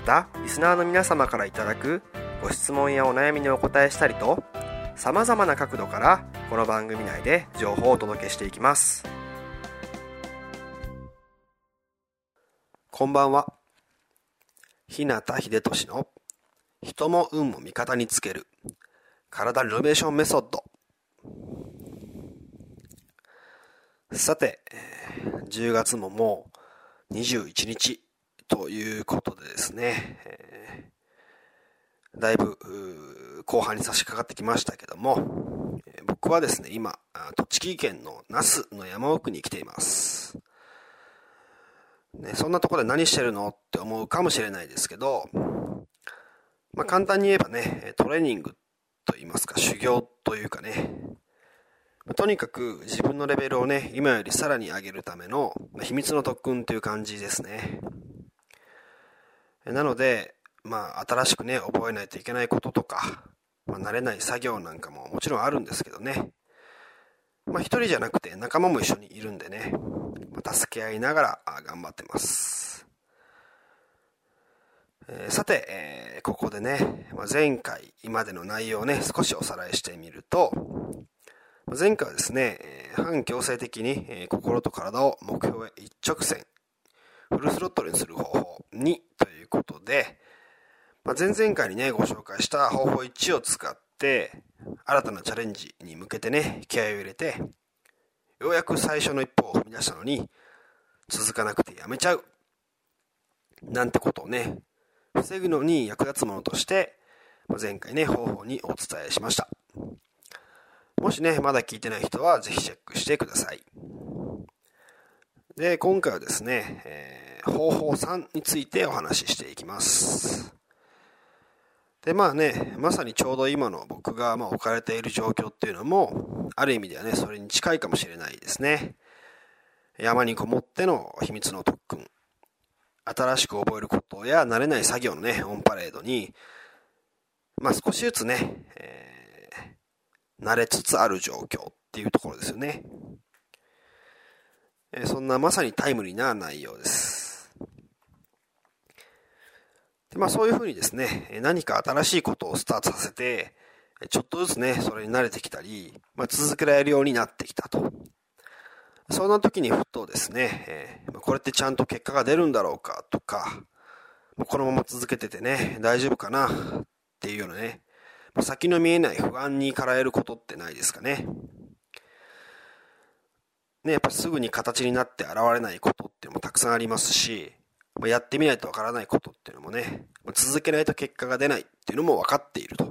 またリスナーの皆様からいただくご質問やお悩みにお答えしたりとさまざまな角度からこの番組内で情報をお届けしていきます。こんばんは。日向秀俊の人も運も味方につける体リノベーションメソッド。さて、10月ももう21日。ということでですね、えー、だいぶ後半に差し掛かってきましたけどもえ、僕はですね、今、栃木県の那須の山奥に来ています。ね、そんなところで何してるのって思うかもしれないですけど、まあ、簡単に言えばね、トレーニングと言いますか、修行というかね、とにかく自分のレベルをね、今よりさらに上げるための秘密の特訓という感じですね。なので、まあ、新しくね、覚えないといけないこととか、まあ、慣れない作業なんかももちろんあるんですけどね。まあ、一人じゃなくて仲間も一緒にいるんでね、まあ、助け合いながら頑張ってます。えー、さて、えー、ここでね、まあ、前回、今での内容をね、少しおさらいしてみると、前回はですね、反強制的に心と体を目標へ一直線、フルスロットルにする方法2ということで、まあ、前々回にね、ご紹介した方法1を使って、新たなチャレンジに向けてね、気合を入れて、ようやく最初の一歩を踏み出したのに、続かなくてやめちゃう。なんてことをね、防ぐのに役立つものとしてま、前回ね、方法にお伝えしました。もしね、まだ聞いてない人はぜひチェックしてください。で、今回はですね、えー、方法3についてお話ししていきます。で、まあね、まさにちょうど今の僕がま置かれている状況っていうのも、ある意味ではね、それに近いかもしれないですね。山にこもっての秘密の特訓。新しく覚えることや慣れない作業のね、オンパレードに、まあ少しずつね、えー慣れつつある状況っていうところですよね。えそんなまさにタイムリーな内容です。でまあそういうふうにですね、何か新しいことをスタートさせて、ちょっとずつね、それに慣れてきたり、まあ、続けられるようになってきたと。そんな時にふとですね、えー、これってちゃんと結果が出るんだろうかとか、このまま続けててね、大丈夫かなっていうようなね、先の見えない不安にからえることってないですかね。ね、やっぱすぐに形になって現れないことっていうのもたくさんありますし、まやってみないとわからないことっていうのもね、ま続けないと結果が出ないっていうのも分かっていると。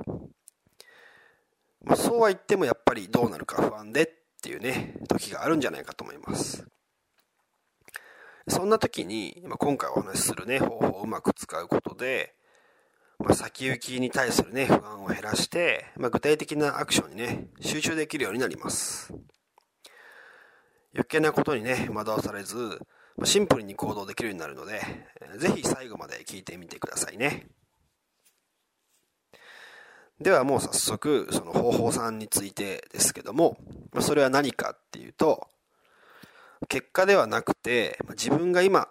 まあ、そうは言ってもやっぱりどうなるか不安でっていうね、時があるんじゃないかと思います。そんな時にま、今回お話しするね、方法をうまく使うことで、まあ、先行きに対するね、不安を減らして、まあ、具体的なアクションにね、集中できるようになります。余計なことにね、惑わされず、シンプルに行動できるようになるので、ぜひ最後まで聞いてみてくださいね。ではもう早速、その方法3についてですけども、それは何かっていうと、結果ではなくて、自分が今、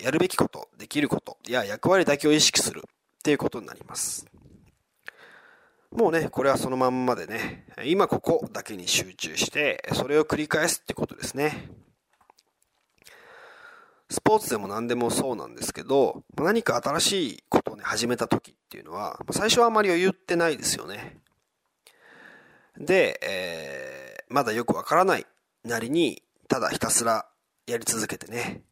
やるべきこと、できることや役割だけを意識するっていうことになります。もうね、これはそのまんまでね、今ここだけに集中して、それを繰り返すってことですね。スポーツでも何でもそうなんですけど、何か新しいことを、始めた時っていうのは、最初はあまり余裕ってないですよね。で、えー、まだよくわからないなりに、ただひたすらやり続けてね、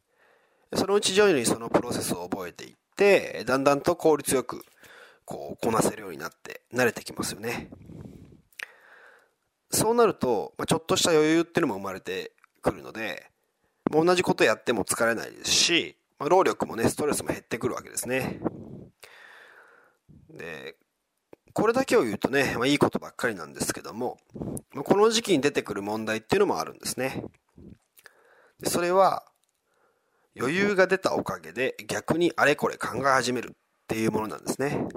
そのうち徐々にそのプロセスを覚えていって、だんだんと効率よく、こう、こなせるようになって、慣れてきますよね。そうなると、まあ、ちょっとした余裕っていうのも生まれてくるので、同じことやっても疲れないですし、まあ、労力もね、ストレスも減ってくるわけですね。で、これだけを言うとね、まあ、いいことばっかりなんですけども、まあこの時期に出てくる問題っていうのもあるんですね。でそれは、余裕が出たおかげで逆にあれこれ考え始めるっていうものなんですね。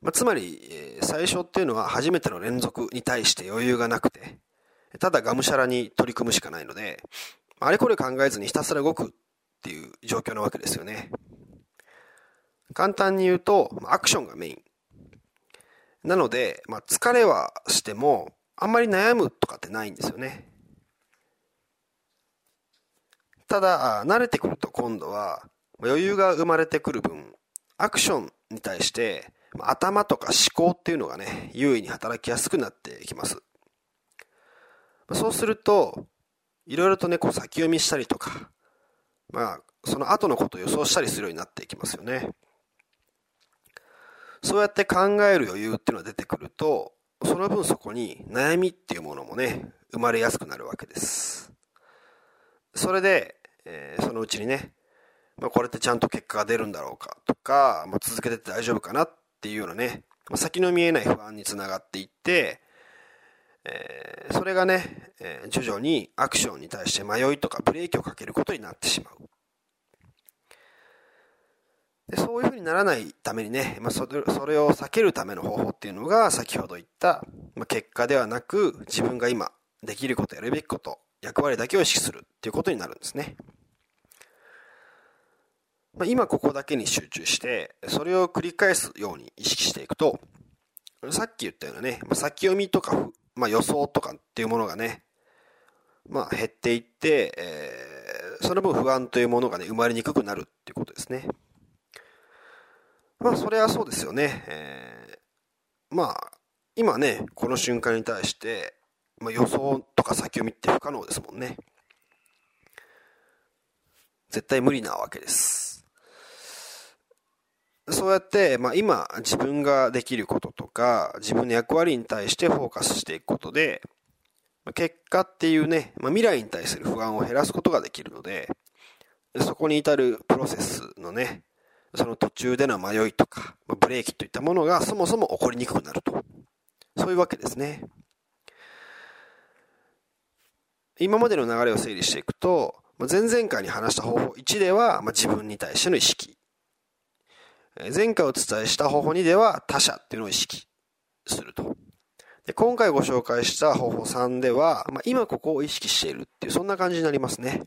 まあ、つまり、えー、最初っていうのは初めての連続に対して余裕がなくて、ただがむしゃらに取り組むしかないので、あれこれ考えずにひたすら動くっていう状況なわけですよね。簡単に言うと、アクションがメイン。なので、まあ、疲れはしても、あんまり悩むとかってないんですよね。ただ、慣れてくると今度は、余裕が生まれてくる分、アクションに対して、頭とか思考っていうのがね、優位に働きやすくなってきます。そうすると、いろいろとね、こう先読みしたりとか、まあ、その後のことを予想したりするようになっていきますよね。そうやって考える余裕っていうのが出てくると、その分そこに悩みっていうものもね、生まれやすくなるわけです。それで、えー、そのうちにね、まあ、これってちゃんと結果が出るんだろうかとか、まあ、続けてて大丈夫かなっていうようなね、まあ、先の見えない不安につながっていって、えー、それがね、えー、徐々にアクションに対して迷いとかブレーキをかけることになってしまう。でそういうふうにならないためにね、まあ、それそれを避けるための方法っていうのが先ほど言った、まあ、結果ではなく自分が今できることやるべきこと役割だけを意識するっていうことになるんですね。まあ、今ここだけに集中してそれを繰り返すように意識していくとさっき言ったようなね、まあ、先読みとかまあ、予想とかっていうものがね、まあ、減っていって、えー、その分不安というものがね、生まれにくくなるっていうことですね。まあ、それはそうですよね。えー、まあ、今ね、この瞬間に対して、まあ、予想とか先読みって不可能ですもんね。絶対無理なわけです。そうやって、まあ、今自分ができることとか自分の役割に対してフォーカスしていくことでまあ結果っていうね、まあ、未来に対する不安を減らすことができるのでそこに至るプロセスのねその途中での迷いとかまあブレーキといったものがそもそも起こりにくくなると。そういうわけですね。今までの流れを整理していくとまあ前々回に話した方法1では、まあ、自分に対しての意識。前回お伝えした方法2では他者っていうのを意識すると。で今回ご紹介した方法3では、まあ、今ここを意識しているっていうそんな感じになりますね。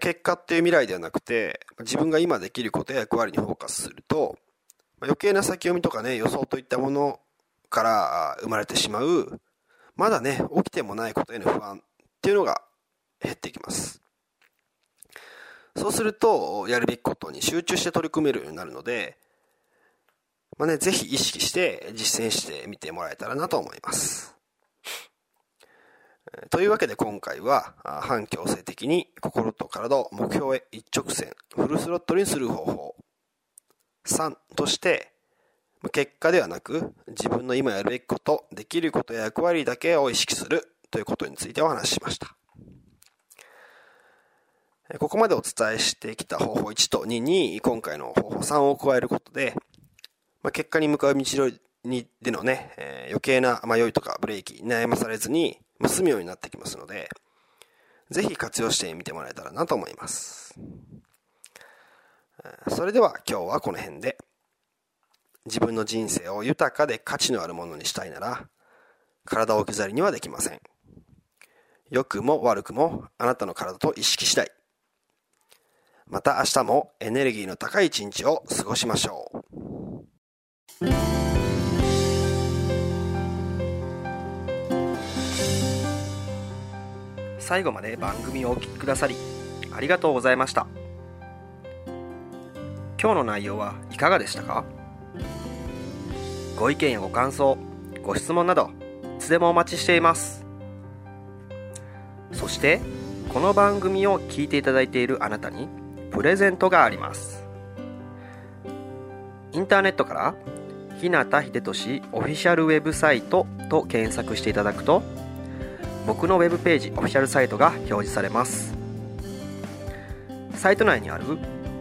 結果っていう未来ではなくて自分が今できることや役割にフォーカスすると余計な先読みとかね予想といったものから生まれてしまうまだね起きてもないことへの不安っていうのが減っていきますそうすると、やるべきことに集中して取り組めるようになるので、まあね、ぜひ意識して実践してみてもらえたらなと思います。というわけで今回は、反強制的に心と体を目標へ一直線、フルスロットルにする方法。3として、結果ではなく、自分の今やるべきこと、できることや役割だけを意識するということについてお話ししました。ここまでお伝えしてきた方法1と2に今回の方法3を加えることで、まあ、結果に向かう道にでのね、えー、余計な迷いとかブレーキに悩まされずに、まあ、済むようになってきますので、ぜひ活用してみてもらえたらなと思います。それでは今日はこの辺で、自分の人生を豊かで価値のあるものにしたいなら、体を置き去りにはできません。良くも悪くもあなたの体と意識次第。また明日もエネルギーの高い一日を過ごしましょう。最後まで番組をお聴きくださりありがとうございました。今日の内容はいかがでしたか？ご意見やご感想ご質問などいつでもお待ちしています。そしてこの番組を聞いていただいているあなたにプレゼントがあります。インターネットから日向秀俊オフィシャルウェブサイトと検索していただくと僕のウェブページオフィシャルサイトが表示されます。サイト内にある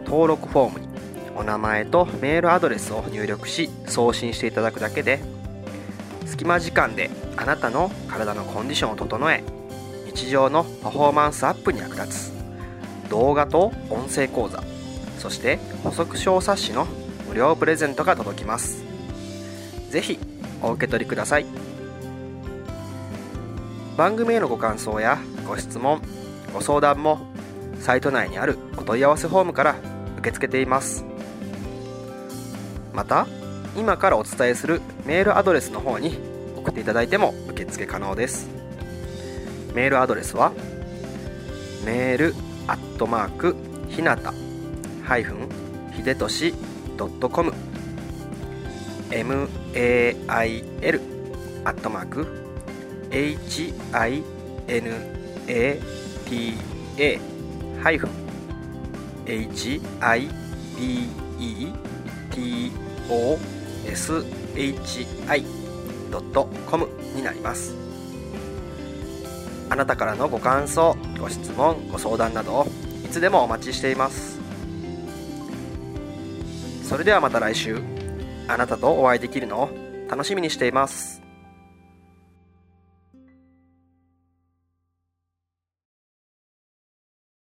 登録フォームにお名前とメールアドレスを入力し送信していただくだけで隙間時間であなたの体のコンディションを整え日常のパフォーマンスアップに役立つ。動画と音声講座そして補足小冊子の無料プレゼントが届きます。是非お受け取りください。番組へのご感想やご質問ご相談もサイト内にあるお問い合わせフォームから受け付けています。また今からお伝えするメールアドレスの方に送っていただいても受付可能です。メールアドレスはメールトマークひなたハイフンひでとし .com mail アットマーク hinata ハイフン hibetoshi.com になります。あなたからのご感想ご質問ご相談などいつでもお待ちしています。それではまた来週。あなたとお会いできるのを楽しみにしています。